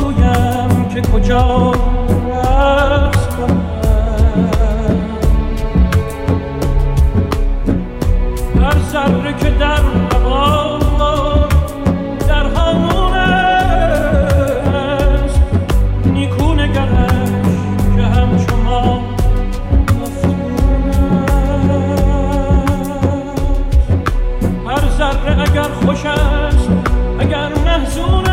جایم که کجا رقص هر ذره که در هوا در همون است. نیکو نگرش که همچو ما هر ذره اگر خوشش، است اگر محزون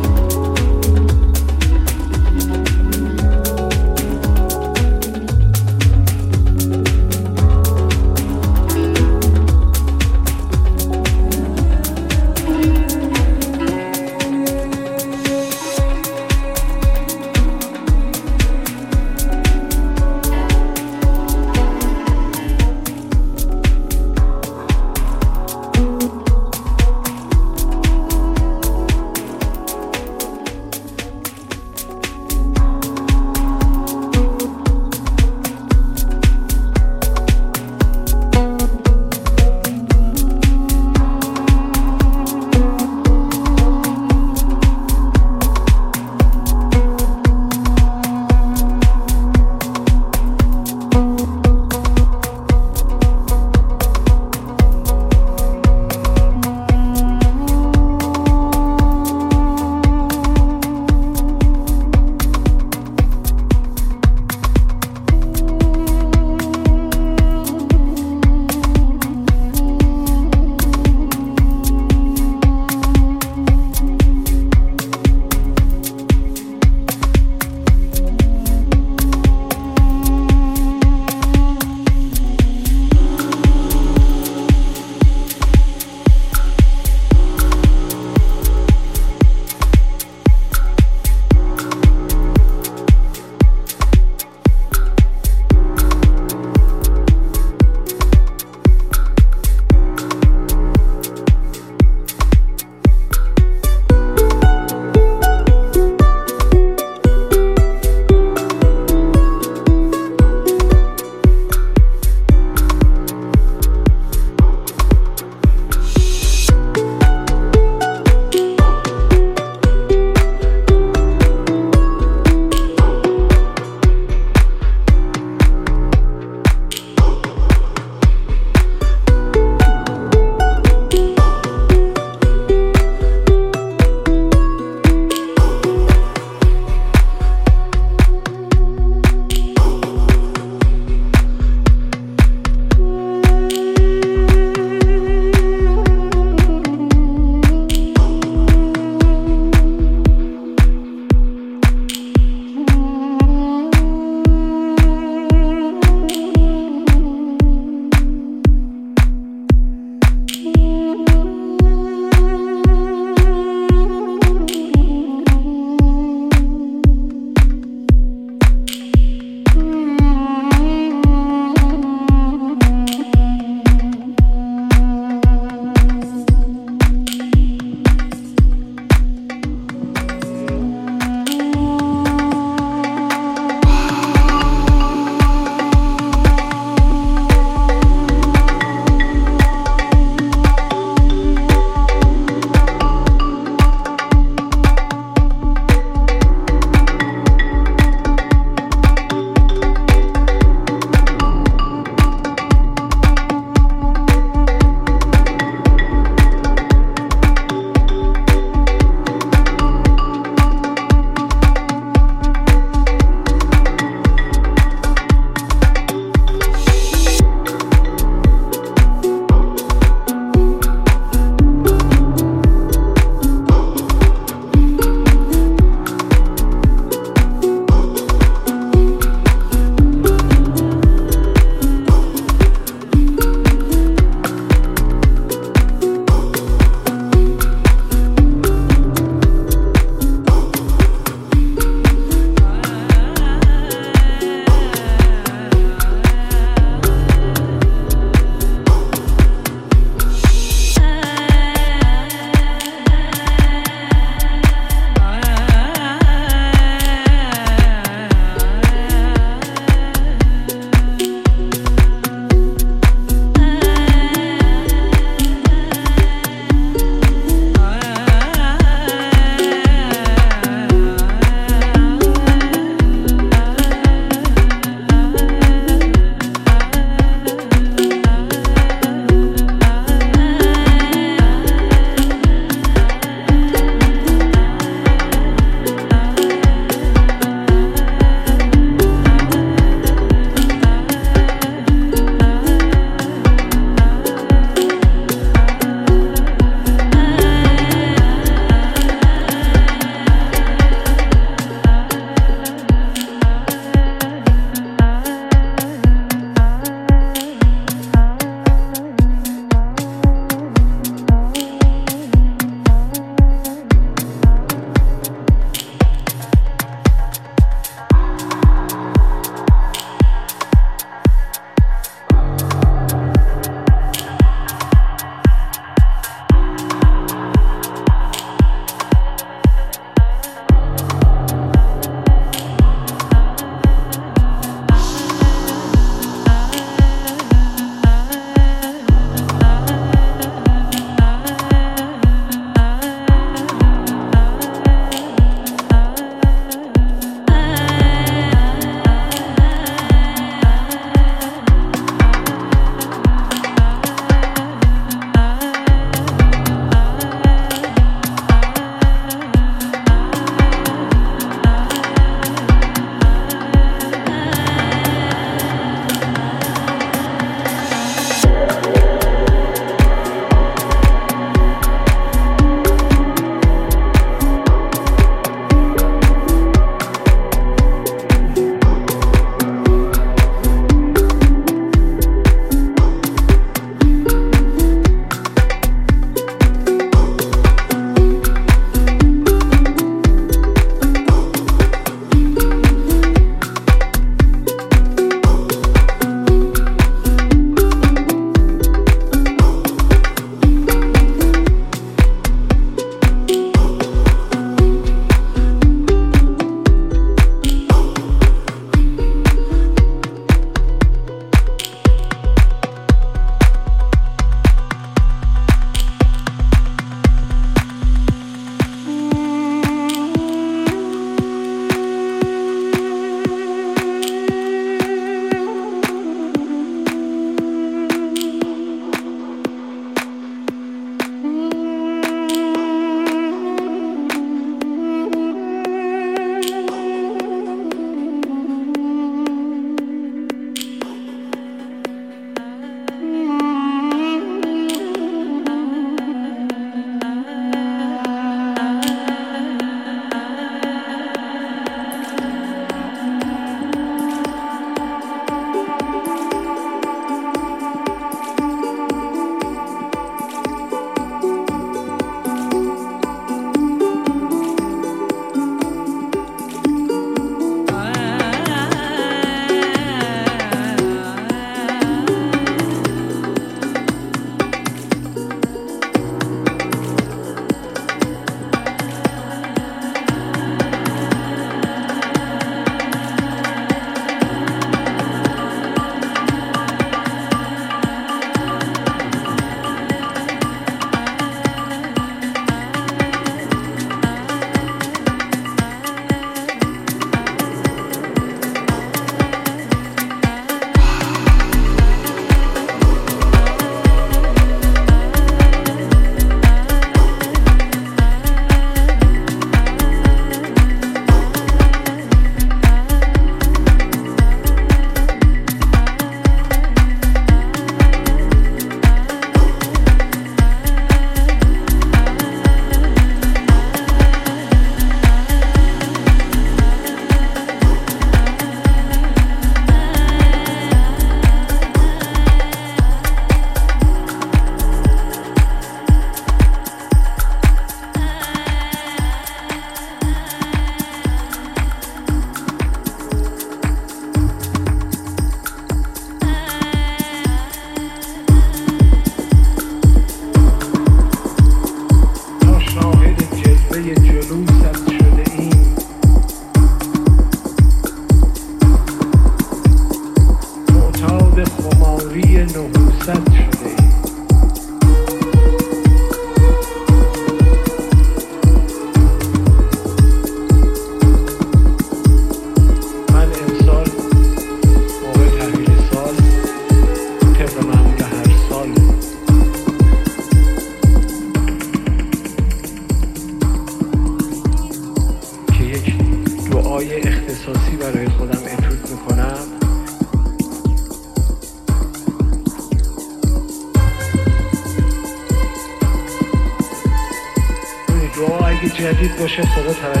就是所有台。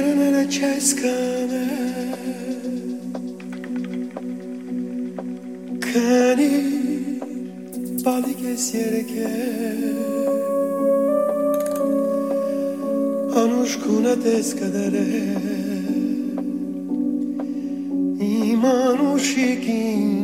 ferme la cascana cani pali che si erche anushkuna teskadere imanushikin